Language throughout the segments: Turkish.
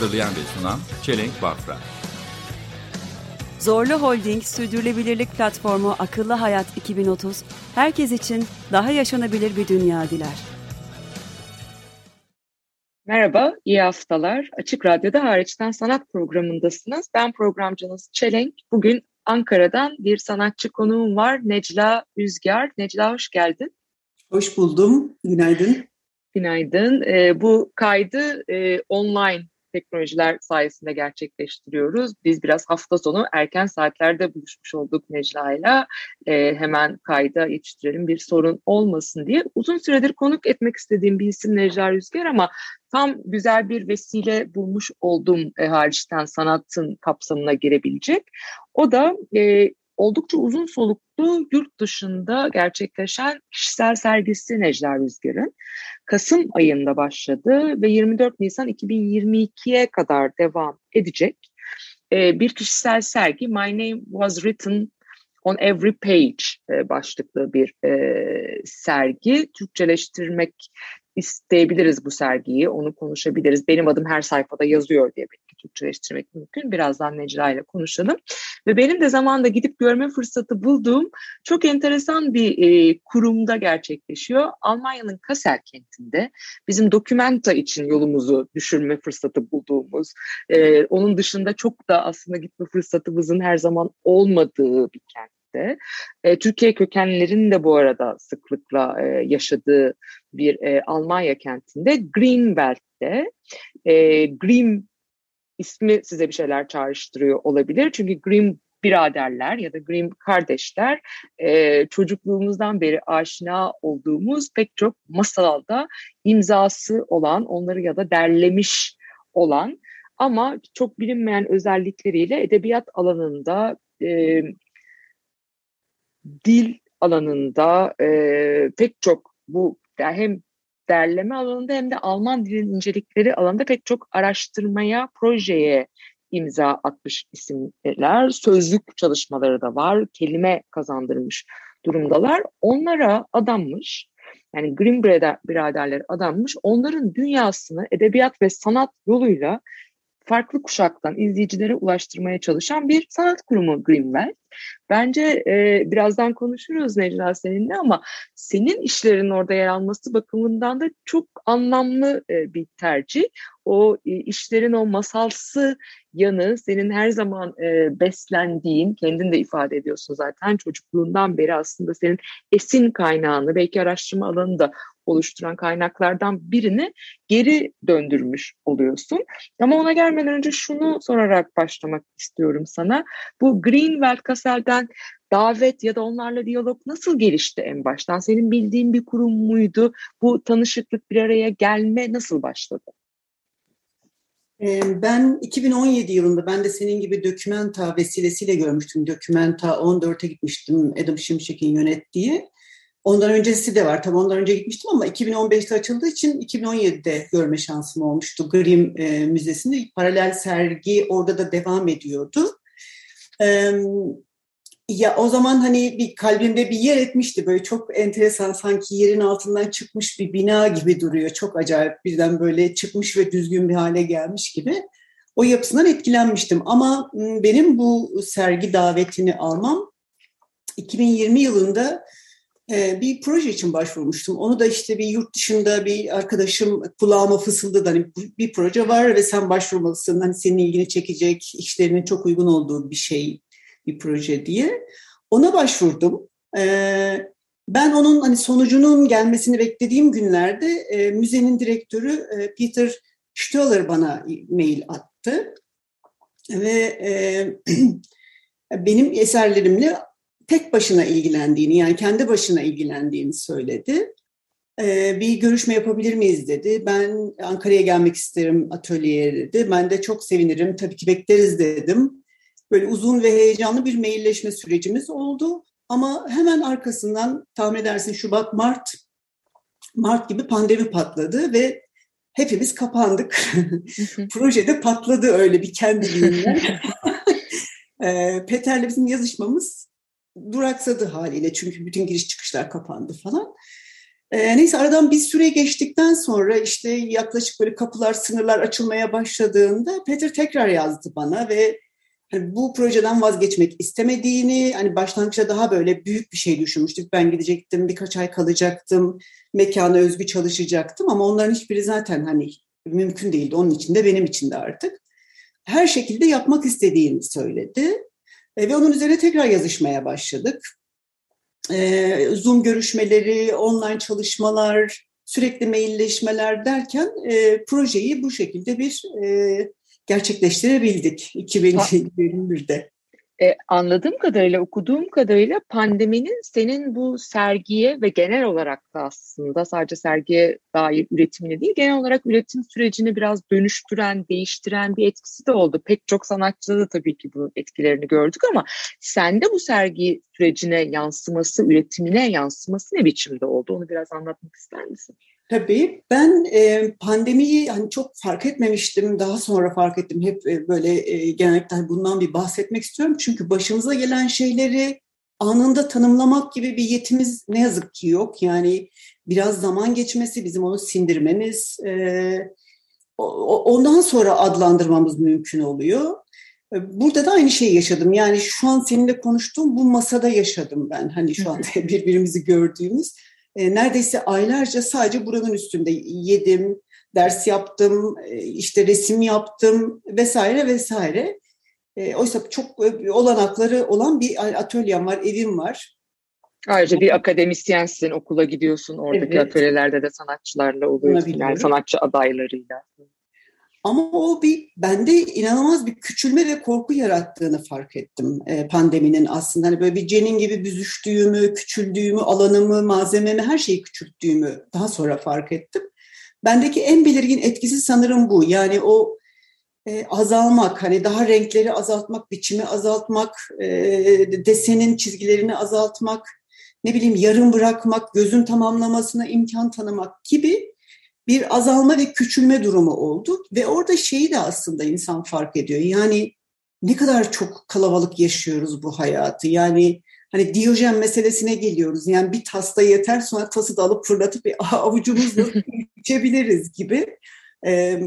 Hazırlayan ve sunan Çelenk Bafra Zorlu Holding Sürdürülebilirlik Platformu Akıllı Hayat 2030, herkes için daha yaşanabilir bir dünya diler. Merhaba, iyi haftalar. Açık Radyo'da hariçten sanat programındasınız. Ben programcınız Çelenk. Bugün Ankara'dan bir sanatçı konuğum var. Necla Üzger. Necla hoş geldin. Hoş buldum. Günaydın. Günaydın. Ee, bu kaydı e, online teknolojiler sayesinde gerçekleştiriyoruz. Biz biraz hafta sonu erken saatlerde buluşmuş olduk Necla'yla. Ee, hemen kayda yetiştirelim bir sorun olmasın diye. Uzun süredir konuk etmek istediğim bir isim Necla Rüzgar ama tam güzel bir vesile bulmuş oldum e, hariçten sanatın kapsamına girebilecek. O da e, oldukça uzun soluklu yurt dışında gerçekleşen kişisel sergisi Necla Rüzgar'ın. Kasım ayında başladı ve 24 Nisan 2022'ye kadar devam edecek. Ee, bir kişisel sergi My Name Was Written on Every Page e, başlıklı bir e, sergi. Türkçeleştirmek isteyebiliriz bu sergiyi, onu konuşabiliriz. Benim adım her sayfada yazıyor diye belki Türkçeleştirmek mümkün. Birazdan Necla ile konuşalım. Ve benim de zamanda gidip görme fırsatı bulduğum çok enteresan bir e, kurumda gerçekleşiyor. Almanya'nın Kassel kentinde bizim dokumenta için yolumuzu düşürme fırsatı bulduğumuz, e, onun dışında çok da aslında gitme fırsatımızın her zaman olmadığı bir kentte. E, Türkiye kökenlerin de bu arada sıklıkla e, yaşadığı bir e, Almanya kentinde Greenwald'de e, Green ismi size bir şeyler çağrıştırıyor olabilir. Çünkü Grimm biraderler ya da Grimm kardeşler e, çocukluğumuzdan beri aşina olduğumuz pek çok masalda imzası olan, onları ya da derlemiş olan ama çok bilinmeyen özellikleriyle edebiyat alanında, e, dil alanında e, pek çok bu yani hem derleme alanında hem de Alman dilinin incelikleri alanında pek çok araştırmaya, projeye imza atmış isimler. Sözlük çalışmaları da var, kelime kazandırmış durumdalar. Onlara adanmış, yani Grimm biraderleri adanmış, onların dünyasını edebiyat ve sanat yoluyla farklı kuşaktan izleyicilere ulaştırmaya çalışan bir sanat kurumu Greenwell. Bence e, birazdan konuşuruz Necla seninle ama senin işlerin orada yer alması bakımından da çok anlamlı e, bir tercih. O e, işlerin o masalsı yanı senin her zaman e, beslendiğin, kendin de ifade ediyorsun zaten çocukluğundan beri aslında senin esin kaynağını, belki araştırma alanını da oluşturan kaynaklardan birini geri döndürmüş oluyorsun. Ama ona gelmeden önce şunu sorarak başlamak istiyorum sana. Bu Greenwald Kassel'den davet ya da onlarla diyalog nasıl gelişti en baştan? Senin bildiğin bir kurum muydu? Bu tanışıklık bir araya gelme nasıl başladı? Ben 2017 yılında ben de senin gibi Documenta vesilesiyle görmüştüm. Documenta 14'e gitmiştim Adam Şimşek'in yönettiği. Ondan öncesi de var. Tabii ondan önce gitmiştim ama 2015'te açıldığı için 2017'de görme şansım olmuştu. Grimm e, Müzesi'nde paralel sergi orada da devam ediyordu. E, ya o zaman hani bir kalbimde bir yer etmişti. Böyle çok enteresan sanki yerin altından çıkmış bir bina gibi duruyor. Çok acayip birden böyle çıkmış ve düzgün bir hale gelmiş gibi. O yapısından etkilenmiştim. Ama benim bu sergi davetini almam 2020 yılında bir proje için başvurmuştum. Onu da işte bir yurt dışında bir arkadaşım kulağıma fısıldadı. Hani bir proje var ve sen başvurmalısın. Hani senin ilgini çekecek, işlerinin çok uygun olduğu bir şey, bir proje diye. Ona başvurdum. Ee, ben onun hani sonucunun gelmesini beklediğim günlerde e, müzenin direktörü e, Peter Stoller bana mail attı. Ve e, benim eserlerimle tek başına ilgilendiğini yani kendi başına ilgilendiğini söyledi. Ee, bir görüşme yapabilir miyiz dedi. Ben Ankara'ya gelmek isterim atölyeye dedi. Ben de çok sevinirim tabii ki bekleriz dedim. Böyle uzun ve heyecanlı bir mailleşme sürecimiz oldu. Ama hemen arkasından tahmin edersin Şubat, Mart, Mart gibi pandemi patladı ve hepimiz kapandık. Projede patladı öyle bir kendiliğinden. Ee, Peter'le bizim yazışmamız duraksadı haliyle çünkü bütün giriş çıkışlar kapandı falan. Ee, neyse aradan bir süre geçtikten sonra işte yaklaşık böyle kapılar, sınırlar açılmaya başladığında Peter tekrar yazdı bana ve hani bu projeden vazgeçmek istemediğini, hani başlangıçta daha böyle büyük bir şey düşünmüştük. Ben gidecektim, birkaç ay kalacaktım, mekana özgü çalışacaktım ama onların hiçbiri zaten hani mümkün değildi. Onun için de benim için de artık. Her şekilde yapmak istediğini söyledi. E, ve onun üzerine tekrar yazışmaya başladık. E, Zoom görüşmeleri, online çalışmalar, sürekli mailleşmeler derken e, projeyi bu şekilde bir e, gerçekleştirebildik 2021'de. E, anladığım kadarıyla, okuduğum kadarıyla pandeminin senin bu sergiye ve genel olarak da aslında sadece sergiye dair üretimine değil, genel olarak üretim sürecini biraz dönüştüren, değiştiren bir etkisi de oldu. Pek çok sanatçıda da tabii ki bu etkilerini gördük ama sende bu sergi sürecine yansıması, üretimine yansıması ne biçimde oldu? Onu biraz anlatmak ister misin? Tabii ben e, pandemiyi hani çok fark etmemiştim. Daha sonra fark ettim. Hep e, böyle e, genellikle hani bundan bir bahsetmek istiyorum. Çünkü başımıza gelen şeyleri anında tanımlamak gibi bir yetimiz ne yazık ki yok. Yani biraz zaman geçmesi, bizim onu sindirmemiz, e, ondan sonra adlandırmamız mümkün oluyor. E, burada da aynı şeyi yaşadım. Yani şu an seninle konuştuğum bu masada yaşadım ben. Hani şu an birbirimizi gördüğümüz e, neredeyse aylarca sadece buranın üstünde yedim, ders yaptım, e, işte resim yaptım vesaire vesaire. E, oysa çok e, olanakları olan bir atölyem var, evim var. Ayrıca bir akademisyensin, okula gidiyorsun, oradaki evet. atölyelerde de sanatçılarla oluyorsun, yani sanatçı adaylarıyla. Ama o bir bende inanılmaz bir küçülme ve korku yarattığını fark ettim e, pandeminin aslında. Hani böyle bir cenin gibi büzüştüğümü, küçüldüğümü, alanımı, malzememi, her şeyi küçülttüğümü daha sonra fark ettim. Bendeki en belirgin etkisi sanırım bu. Yani o e, azalmak, hani daha renkleri azaltmak, biçimi azaltmak, e, desenin çizgilerini azaltmak, ne bileyim yarım bırakmak, gözün tamamlamasına imkan tanımak gibi bir azalma ve küçülme durumu oldu ve orada şeyi de aslında insan fark ediyor. Yani ne kadar çok kalabalık yaşıyoruz bu hayatı. Yani hani Diyojen meselesine geliyoruz. Yani bir tasta yeter sonra tası da alıp fırlatıp avucumuzla içebiliriz gibi. Ee,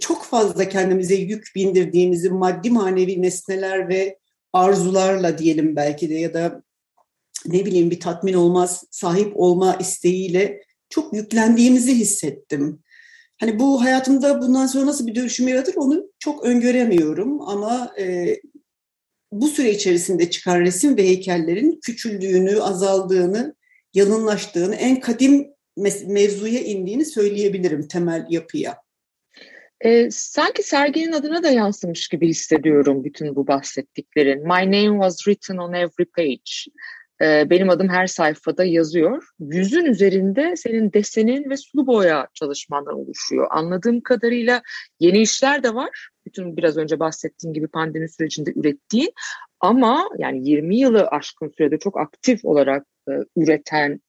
çok fazla kendimize yük bindirdiğimizi maddi manevi nesneler ve arzularla diyelim belki de ya da ne bileyim bir tatmin olmaz sahip olma isteğiyle çok yüklendiğimizi hissettim. Hani bu hayatımda bundan sonra nasıl bir dönüşüm yaratır onu çok öngöremiyorum ama e, bu süre içerisinde çıkan resim ve heykellerin küçüldüğünü, azaldığını, yalınlaştığını, en kadim mevzuya indiğini söyleyebilirim temel yapıya. E, sanki serginin adına da yansımış gibi hissediyorum bütün bu bahsettiklerin. My name was written on every page. Ee, benim adım her sayfada yazıyor. Yüzün üzerinde senin desenin ve sulu boya çalışmandan oluşuyor. Anladığım kadarıyla yeni işler de var. Bütün biraz önce bahsettiğim gibi pandemi sürecinde ürettiğin ama yani 20 yılı aşkın sürede çok aktif olarak e, üreten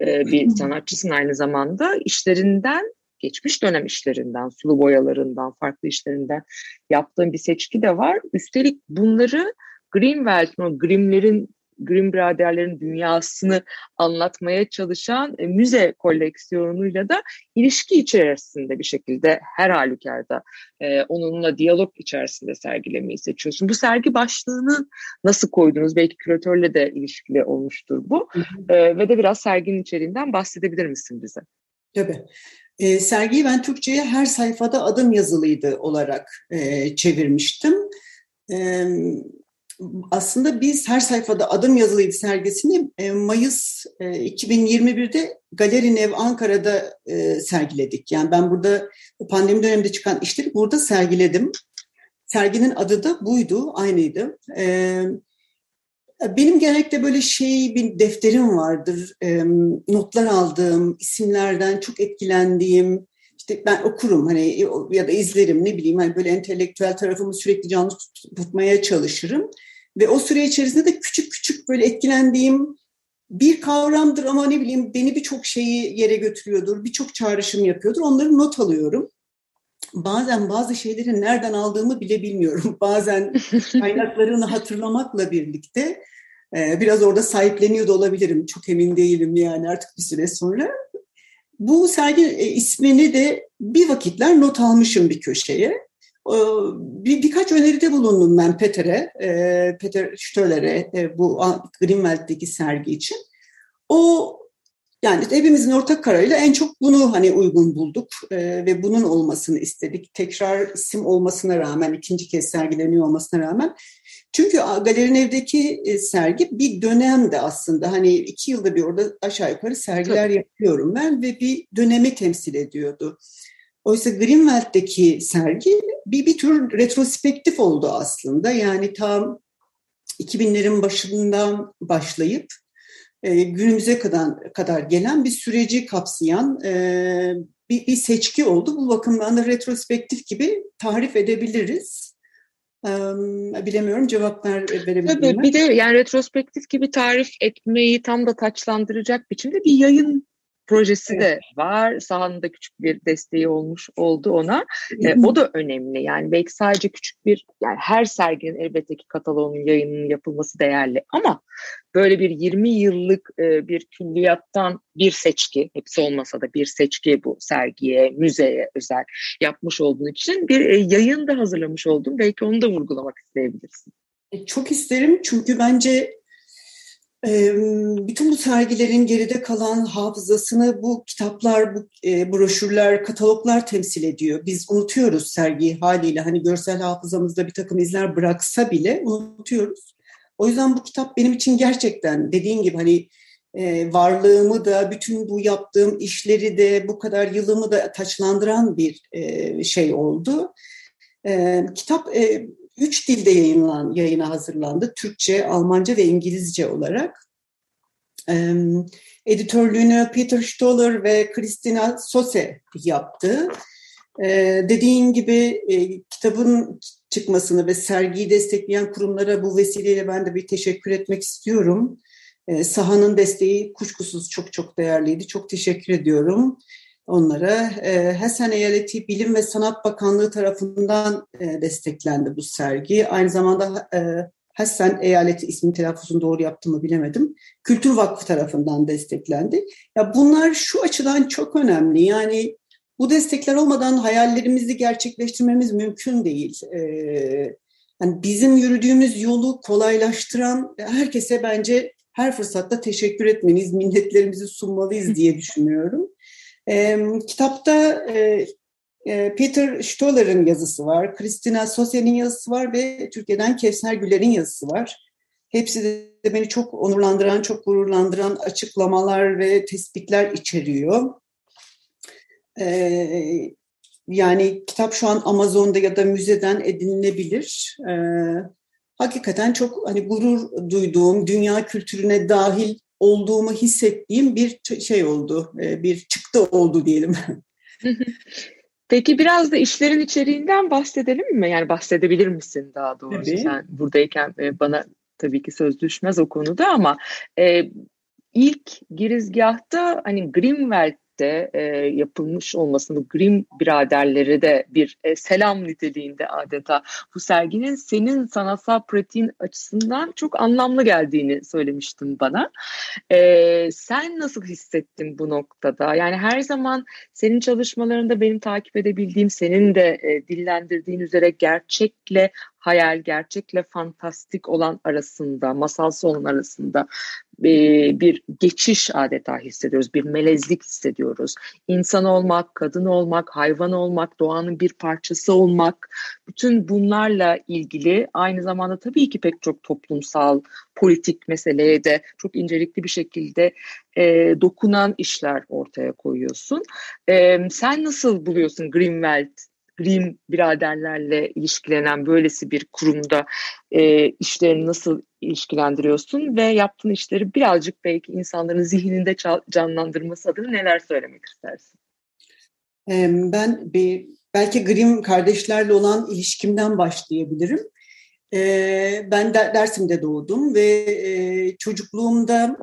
e, bir sanatçısın aynı zamanda. işlerinden geçmiş dönem işlerinden, sulu boyalarından, farklı işlerinden yaptığın bir seçki de var. Üstelik bunları Greenwald, Grimm'lerin Grimm biraderlerin dünyasını anlatmaya çalışan e, müze koleksiyonuyla da ilişki içerisinde bir şekilde her halükarda e, onunla diyalog içerisinde sergilemeyi seçiyorsun. Bu sergi başlığını nasıl koydunuz? Belki küratörle de ilişkili olmuştur bu. E, ve de biraz serginin içeriğinden bahsedebilir misin bize? Tabii. E, sergiyi ben Türkçe'ye her sayfada adım yazılıydı olarak e, çevirmiştim. E, aslında biz her sayfada adım yazılıydı sergisini e, Mayıs 2021'de e, Galeri Nev Ankara'da e, sergiledik. Yani ben burada o pandemi döneminde çıkan işleri burada sergiledim. Serginin adı da buydu, aynıydı. Benim genellikle böyle şey bir defterim vardır. Notlar aldığım, isimlerden çok etkilendiğim, işte ben okurum hani ya da izlerim ne bileyim hani böyle entelektüel tarafımı sürekli canlı tutmaya çalışırım. Ve o süre içerisinde de küçük küçük böyle etkilendiğim bir kavramdır ama ne bileyim beni birçok şeyi yere götürüyordur, birçok çağrışım yapıyordur. Onları not alıyorum. Bazen bazı şeyleri nereden aldığımı bile bilmiyorum. Bazen kaynaklarını hatırlamakla birlikte e, biraz orada sahipleniyor da olabilirim. Çok emin değilim yani artık bir süre sonra. Bu sergi e, ismini de bir vakitler not almışım bir köşeye. Bir, birkaç öneride bulundum ben Peter'e, e, Peter Stöller'e e, bu Greenwald'deki sergi için. O yani hepimizin ortak kararıyla en çok bunu hani uygun bulduk e, ve bunun olmasını istedik. Tekrar isim olmasına rağmen, ikinci kez sergileniyor olmasına rağmen. Çünkü Galerinin Ev'deki e, sergi bir dönemde aslında hani iki yılda bir orada aşağı yukarı sergiler Tabii. yapıyorum ben ve bir dönemi temsil ediyordu. Oysa Greenwald'deki sergi bir, bir tür retrospektif oldu aslında. Yani tam 2000'lerin başından başlayıp e, günümüze kadar, kadar gelen bir süreci kapsayan e, bir, bir seçki oldu. Bu bakımdan da retrospektif gibi tarif edebiliriz. E, bilemiyorum cevap ver, verebilirim. Tabii bir de yani retrospektif gibi tarif etmeyi tam da taçlandıracak biçimde bir yayın projesi evet. de var. Sahanda küçük bir desteği olmuş oldu ona. E, o da önemli. Yani belki sadece küçük bir yani her serginin elbette ki kataloğunun yayınının yapılması değerli ama böyle bir 20 yıllık e, bir külliyattan bir seçki, hepsi olmasa da bir seçki bu sergiye, müzeye özel yapmış olduğun için bir e, yayın da hazırlamış oldum. Belki onu da vurgulamak isteyebilirsin. E, çok isterim çünkü bence bütün bu sergilerin geride kalan hafızasını bu kitaplar, bu broşürler, kataloglar temsil ediyor. Biz unutuyoruz sergiyi haliyle. Hani görsel hafızamızda bir takım izler bıraksa bile unutuyoruz. O yüzden bu kitap benim için gerçekten dediğin gibi hani varlığımı da, bütün bu yaptığım işleri de, bu kadar yılımı da taçlandıran bir şey oldu. Kitap üç dilde yayınlan, yayına hazırlandı. Türkçe, Almanca ve İngilizce olarak. Ee, editörlüğünü Peter Stoller ve Christina Sose yaptı. Ee, dediğin gibi e, kitabın çıkmasını ve sergiyi destekleyen kurumlara bu vesileyle ben de bir teşekkür etmek istiyorum. Ee, sahanın desteği kuşkusuz çok çok değerliydi. Çok teşekkür ediyorum onlara. E, Hessen Eyaleti Bilim ve Sanat Bakanlığı tarafından e, desteklendi bu sergi. Aynı zamanda e, Hessen Eyaleti ismi telaffuzunu doğru yaptığımı bilemedim. Kültür Vakfı tarafından desteklendi. Ya bunlar şu açıdan çok önemli. Yani bu destekler olmadan hayallerimizi gerçekleştirmemiz mümkün değil. Ee, yani bizim yürüdüğümüz yolu kolaylaştıran herkese bence her fırsatta teşekkür etmeniz, minnetlerimizi sunmalıyız diye düşünüyorum. E, kitapta e, e, Peter Stoller'ın yazısı var, Christina Sose'nin yazısı var ve Türkiye'den Kevser Güler'in yazısı var. Hepsi de beni çok onurlandıran, çok gururlandıran açıklamalar ve tespitler içeriyor. Ee, yani kitap şu an Amazon'da ya da müzeden edinilebilir. Ee, hakikaten çok hani gurur duyduğum, dünya kültürüne dahil olduğumu hissettiğim bir şey oldu, e, bir çıktı oldu diyelim. Peki biraz da işlerin içeriğinden bahsedelim mi? Yani bahsedebilir misin daha doğrusu? Tabii. Sen buradayken e, bana tabii ki söz düşmez o konuda ama e, ilk girizgahta hani Grimwald birlikte e, yapılmış olmasını Grimm biraderleri de bir e, selam niteliğinde adeta bu serginin senin sanatsal pratiğin açısından çok anlamlı geldiğini söylemiştin bana. E, sen nasıl hissettin bu noktada? Yani her zaman senin çalışmalarında benim takip edebildiğim, senin de e, dillendirdiğin üzere gerçekle hayal, gerçekle fantastik olan arasında, masalsı olan arasında e, bir geçiş adeta hissediyoruz, bir melezlik hissediyoruz. İnsan olmak, kadın olmak, hayvan olmak, doğanın bir parçası olmak, bütün bunlarla ilgili aynı zamanda tabii ki pek çok toplumsal, politik meseleye de çok incelikli bir şekilde e, dokunan işler ortaya koyuyorsun. E, sen nasıl buluyorsun Greenwald Grimm biraderlerle ilişkilenen böylesi bir kurumda e, işlerini nasıl ilişkilendiriyorsun ve yaptığın işleri birazcık belki insanların zihninde canlandırması adına neler söylemek istersin? Ben bir, belki Grimm kardeşlerle olan ilişkimden başlayabilirim. Ben Dersim'de doğdum ve çocukluğumda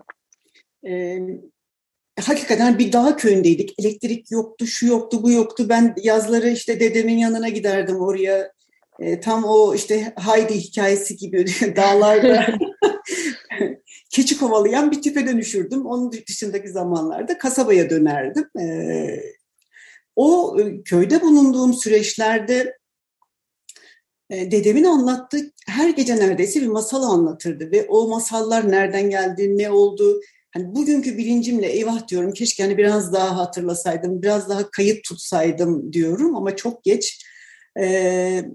hakikaten bir dağ köyündeydik. Elektrik yoktu, şu yoktu, bu yoktu. Ben yazları işte dedemin yanına giderdim oraya. E, tam o işte Haydi hikayesi gibi dağlarda keçi kovalayan bir tipe dönüşürdüm. Onun dışındaki zamanlarda kasabaya dönerdim. E, o e, köyde bulunduğum süreçlerde e, dedemin anlattığı her gece neredeyse bir masal anlatırdı ve o masallar nereden geldi, ne oldu, hani bugünkü bilincimle eyvah diyorum keşke hani biraz daha hatırlasaydım, biraz daha kayıt tutsaydım diyorum ama çok geç. Ee,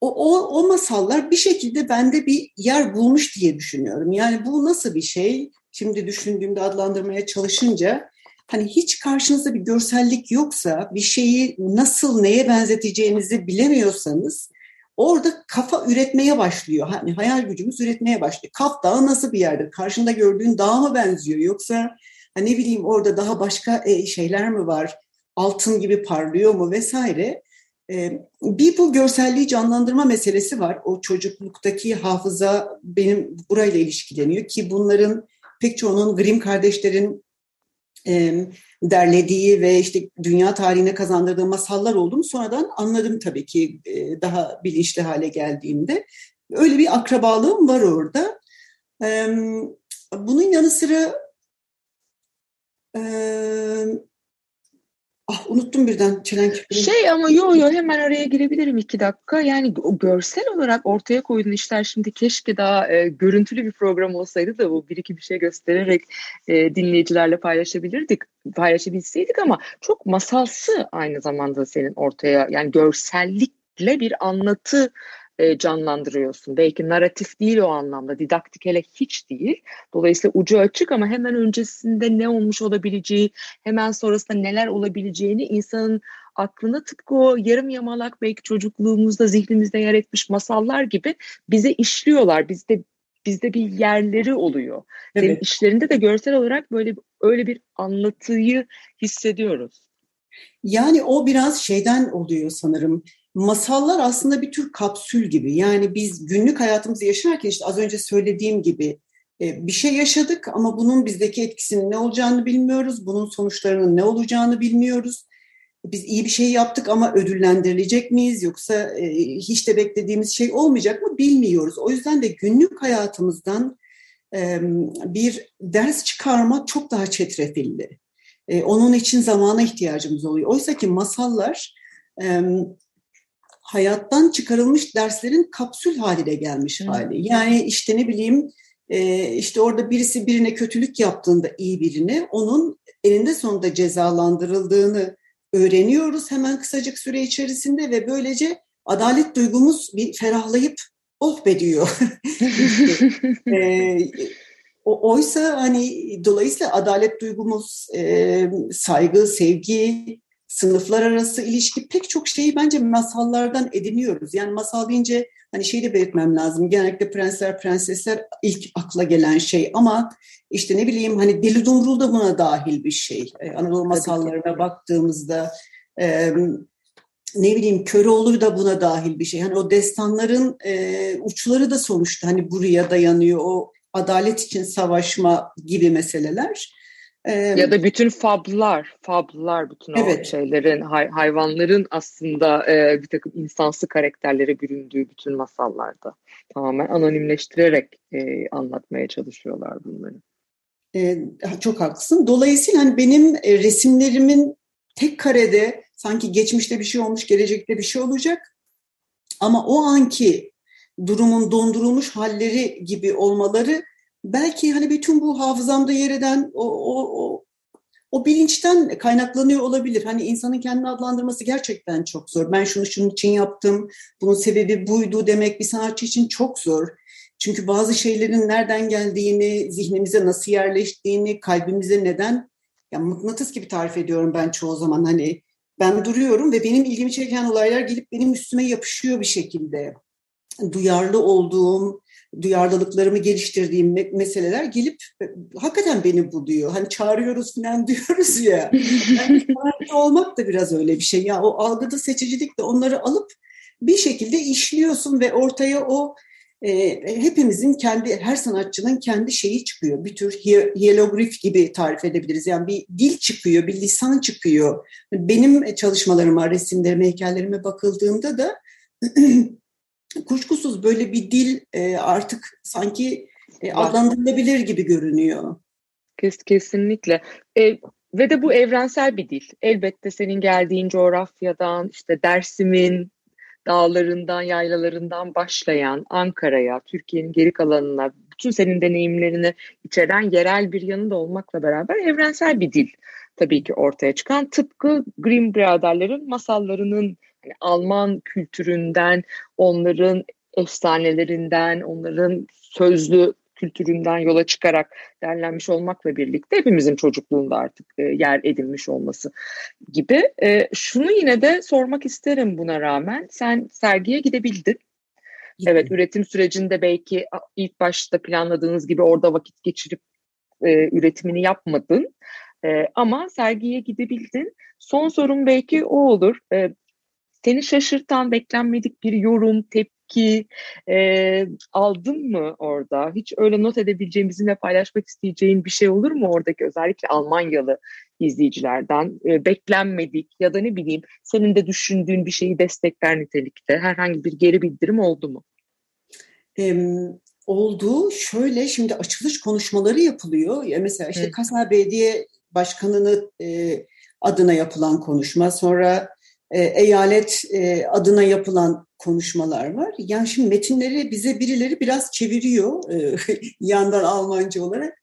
o, o, o masallar bir şekilde bende bir yer bulmuş diye düşünüyorum. Yani bu nasıl bir şey? Şimdi düşündüğümde adlandırmaya çalışınca hani hiç karşınızda bir görsellik yoksa bir şeyi nasıl neye benzeteceğinizi bilemiyorsanız Orada kafa üretmeye başlıyor. Hani hayal gücümüz üretmeye başlıyor. Kaf Dağı nasıl bir yerdir? Karşında gördüğün dağ mı benziyor? Yoksa hani ne bileyim orada daha başka e, şeyler mi var? Altın gibi parlıyor mu vesaire? E, bir bu görselliği canlandırma meselesi var. O çocukluktaki hafıza benim burayla ilişkileniyor ki bunların pek çoğunun Grimm kardeşlerin derlediği ve işte dünya tarihine kazandırdığı masallar olduğunu sonradan anladım tabii ki daha bilinçli hale geldiğimde. Öyle bir akrabalığım var orada. Bunun yanı sıra Ah unuttum birden çelenk. Şey ama yo yo hemen araya girebilirim iki dakika. Yani görsel olarak ortaya koyduğun işler şimdi keşke daha e, görüntülü bir program olsaydı da bu bir iki bir şey göstererek e, dinleyicilerle paylaşabilirdik, paylaşabilseydik ama çok masalsı aynı zamanda senin ortaya yani görsellikle bir anlatı e, canlandırıyorsun. Belki narratif değil o anlamda, didaktik hele hiç değil. Dolayısıyla ucu açık ama hemen öncesinde ne olmuş olabileceği, hemen sonrasında neler olabileceğini insanın aklına tıpkı o yarım yamalak belki çocukluğumuzda zihnimizde yer etmiş masallar gibi bize işliyorlar. Bizde bizde bir yerleri oluyor. Evet. Senin işlerinde de görsel olarak böyle öyle bir anlatıyı hissediyoruz. Yani o biraz şeyden oluyor sanırım masallar aslında bir tür kapsül gibi. Yani biz günlük hayatımızı yaşarken işte az önce söylediğim gibi e, bir şey yaşadık ama bunun bizdeki etkisinin ne olacağını bilmiyoruz. Bunun sonuçlarının ne olacağını bilmiyoruz. Biz iyi bir şey yaptık ama ödüllendirilecek miyiz yoksa e, hiç de beklediğimiz şey olmayacak mı bilmiyoruz. O yüzden de günlük hayatımızdan e, bir ders çıkarmak çok daha çetrefilli. Onun için zamana ihtiyacımız oluyor. Oysa ki masallar hayattan çıkarılmış derslerin kapsül haline gelmiş hali. Yani işte ne bileyim e, işte orada birisi birine kötülük yaptığında iyi birine onun elinde sonunda cezalandırıldığını öğreniyoruz hemen kısacık süre içerisinde ve böylece adalet duygumuz bir ferahlayıp oh be diyor. e, o, oysa hani dolayısıyla adalet duygumuz, e, saygı, sevgi, sınıflar arası ilişki pek çok şeyi bence masallardan ediniyoruz. Yani masal deyince hani şeyi de belirtmem lazım. Genellikle prensler, prensesler ilk akla gelen şey ama işte ne bileyim hani Deli Dumrul da buna dahil bir şey. Ee, Anadolu masallarına baktığımızda e, ne bileyim Köroğlu da buna dahil bir şey. Hani o destanların e, uçları da sonuçta hani buraya dayanıyor. O adalet için savaşma gibi meseleler. Ya da bütün fablar, fablar bütün evet. o şeylerin, hay, hayvanların aslında e, bir takım insansı karakterlere büründüğü bütün masallarda tamamen anonimleştirerek e, anlatmaya çalışıyorlar bunları. Ee, çok haklısın. Dolayısıyla hani benim e, resimlerimin tek karede sanki geçmişte bir şey olmuş, gelecekte bir şey olacak. Ama o anki durumun dondurulmuş halleri gibi olmaları belki hani bütün bu hafızamda yer eden o, o, o, bilinçten kaynaklanıyor olabilir. Hani insanın kendini adlandırması gerçekten çok zor. Ben şunu şunun için yaptım, bunun sebebi buydu demek bir sanatçı için çok zor. Çünkü bazı şeylerin nereden geldiğini, zihnimize nasıl yerleştiğini, kalbimize neden, ya mıknatıs gibi tarif ediyorum ben çoğu zaman hani Ben duruyorum ve benim ilgimi çeken olaylar gelip benim üstüme yapışıyor bir şekilde. Duyarlı olduğum, duyarlılıklarımı geliştirdiğim me- meseleler gelip hakikaten beni buluyor. Hani çağırıyoruz falan diyoruz ya. Yani olmak da biraz öyle bir şey. Ya o algıda seçicilik de onları alıp bir şekilde işliyorsun ve ortaya o e, hepimizin kendi her sanatçının kendi şeyi çıkıyor. Bir tür hiye- hieroglif gibi tarif edebiliriz. Yani bir dil çıkıyor, bir lisan çıkıyor. Benim çalışmalarıma, resimlerime, heykellerime bakıldığında da kuşkusuz böyle bir dil e, artık sanki e, adlandırılabilir gibi görünüyor. Kes, kesinlikle. E, ve de bu evrensel bir dil. Elbette senin geldiğin coğrafyadan, işte Dersim'in dağlarından, yaylalarından başlayan Ankara'ya, Türkiye'nin geri kalanına, bütün senin deneyimlerini içeren yerel bir yanı da olmakla beraber evrensel bir dil tabii ki ortaya çıkan. Tıpkı Grimm biraderlerin masallarının hani Alman kültüründen, onların efsanelerinden, onların sözlü kültüründen yola çıkarak derlenmiş olmakla birlikte hepimizin çocukluğunda artık e, yer edinmiş olması gibi. E, şunu yine de sormak isterim buna rağmen. Sen sergiye gidebildin. Evet, üretim sürecinde belki ilk başta planladığınız gibi orada vakit geçirip e, üretimini yapmadın. E, ama sergiye gidebildin. Son sorum belki o olur. E, seni şaşırtan, beklenmedik bir yorum, tepki e, aldın mı orada? Hiç öyle not edebileceğin, bizimle paylaşmak isteyeceğin bir şey olur mu oradaki özellikle Almanyalı izleyicilerden? E, beklenmedik ya da ne bileyim senin de düşündüğün bir şeyi destekler nitelikte herhangi bir geri bildirim oldu mu? Em, oldu. Şöyle şimdi açılış konuşmaları yapılıyor. Ya mesela işte Hı. Kasar Belediye Başkanı'nı e, adına yapılan konuşma, sonra e, eyalet e, adına yapılan konuşmalar var. Yani şimdi metinleri bize birileri biraz çeviriyor e, yandan Almanca olarak.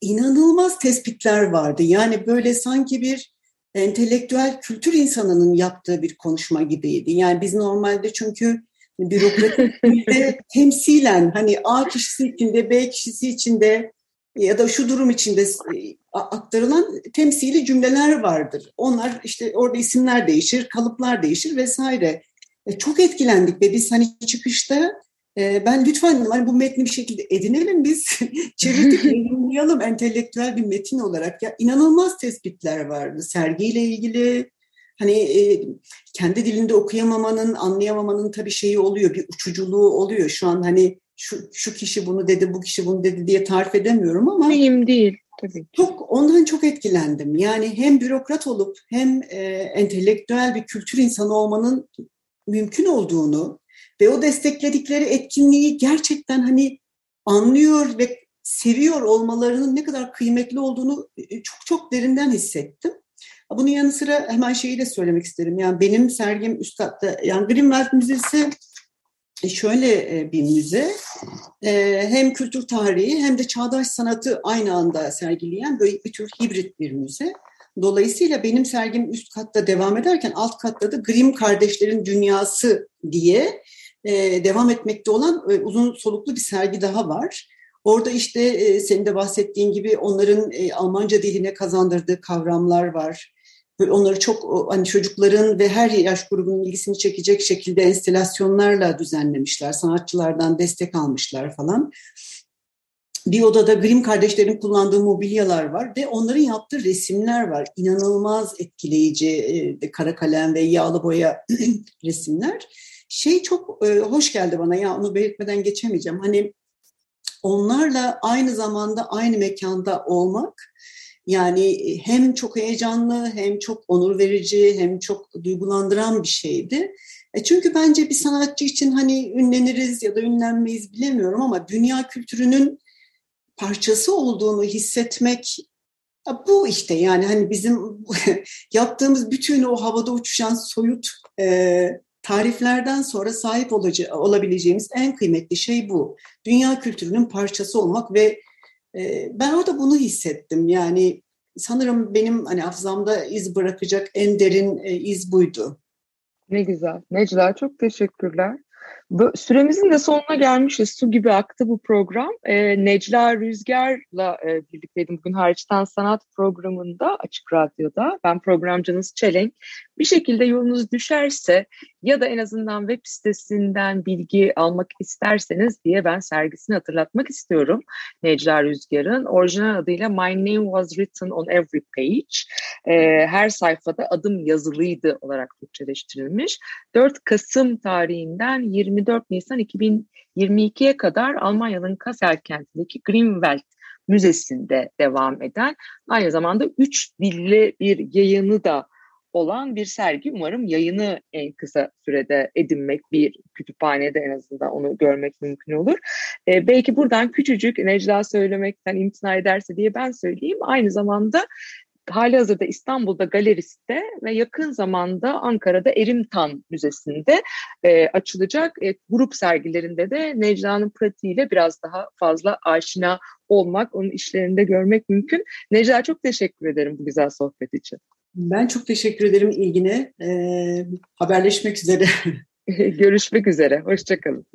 İnanılmaz tespitler vardı. Yani böyle sanki bir entelektüel kültür insanının yaptığı bir konuşma gibiydi. Yani biz normalde çünkü bürokratikte temsilen hani A kişisi içinde, B kişisi içinde ya da şu durum içinde e, aktarılan temsili cümleler vardır. Onlar işte orada isimler değişir, kalıplar değişir vesaire. E, çok etkilendik ve biz hani çıkışta e, ben lütfen hani bu metni bir şekilde edinelim biz. Çevirdik yayınlayalım. Entelektüel bir metin olarak. Ya inanılmaz tespitler vardı sergiyle ilgili. Hani e, kendi dilinde okuyamamanın anlayamamanın tabii şeyi oluyor bir uçuculuğu oluyor. Şu an hani şu, şu kişi bunu dedi bu kişi bunu dedi diye tarif edemiyorum ama Mühim değil tabii. çok ondan çok etkilendim. Yani hem bürokrat olup hem e, entelektüel bir kültür insanı olmanın mümkün olduğunu ve o destekledikleri etkinliği gerçekten hani anlıyor ve seviyor olmalarının ne kadar kıymetli olduğunu e, çok çok derinden hissettim. Bunun yanı sıra hemen şeyi de söylemek isterim. Yani benim sergim üst katta, yani Greenwald Müzesi e, şöyle e, bir müze. E, Hem kültür tarihi hem de çağdaş sanatı aynı anda sergileyen böyle bir tür hibrit bir müze. Dolayısıyla benim sergim üst katta devam ederken alt katta da Grimm kardeşlerin dünyası diye e, devam etmekte olan e, uzun soluklu bir sergi daha var. Orada işte e, senin de bahsettiğin gibi onların e, Almanca diline kazandırdığı kavramlar var. Onları çok hani çocukların ve her yaş grubunun ilgisini çekecek şekilde enstelasyonlarla düzenlemişler. Sanatçılardan destek almışlar falan. Bir odada Grimm kardeşlerin kullandığı mobilyalar var ve onların yaptığı resimler var. İnanılmaz etkileyici e, kara kalem ve yağlı boya resimler. Şey çok e, hoş geldi bana ya onu belirtmeden geçemeyeceğim. Hani onlarla aynı zamanda aynı mekanda olmak yani hem çok heyecanlı hem çok onur verici hem çok duygulandıran bir şeydi. E çünkü bence bir sanatçı için hani ünleniriz ya da ünlenmeyiz bilemiyorum ama dünya kültürünün parçası olduğunu hissetmek bu işte yani hani bizim yaptığımız bütün o havada uçuşan soyut e, tariflerden sonra sahip olabileceğimiz en kıymetli şey bu. Dünya kültürünün parçası olmak ve e, ben orada bunu hissettim. Yani sanırım benim hani hafızamda iz bırakacak en derin iz buydu. Ne güzel. Necla çok teşekkürler. Süremizin de sonuna gelmişiz. Su gibi aktı bu program. Ee, Necla Rüzgar'la e, birlikteydim bugün Hariçten Sanat programında Açık Radyo'da. Ben programcınız Çelenk. Bir şekilde yolunuz düşerse ya da en azından web sitesinden bilgi almak isterseniz diye ben sergisini hatırlatmak istiyorum. Necla Rüzgar'ın orijinal adıyla My Name Was Written on Every Page. Ee, her sayfada adım yazılıydı olarak Türkçeleştirilmiş. 4 Kasım tarihinden 24 Nisan 2022'ye kadar Almanya'nın Kassel kentindeki Greenwald Müzesi'nde devam eden aynı zamanda üç dilli bir yayını da olan bir sergi. Umarım yayını en kısa sürede edinmek bir kütüphanede en azından onu görmek mümkün olur. Ee, belki buradan küçücük Necla söylemekten imtina ederse diye ben söyleyeyim. Aynı zamanda hali hazırda İstanbul'da galeriste ve yakın zamanda Ankara'da Erimtan Müzesi'nde e, açılacak e, grup sergilerinde de Necla'nın pratiğiyle biraz daha fazla aşina olmak, onun işlerinde görmek mümkün. Necla çok teşekkür ederim bu güzel sohbet için. Ben çok teşekkür ederim ilgine. Ee, haberleşmek üzere. Görüşmek üzere, hoşçakalın.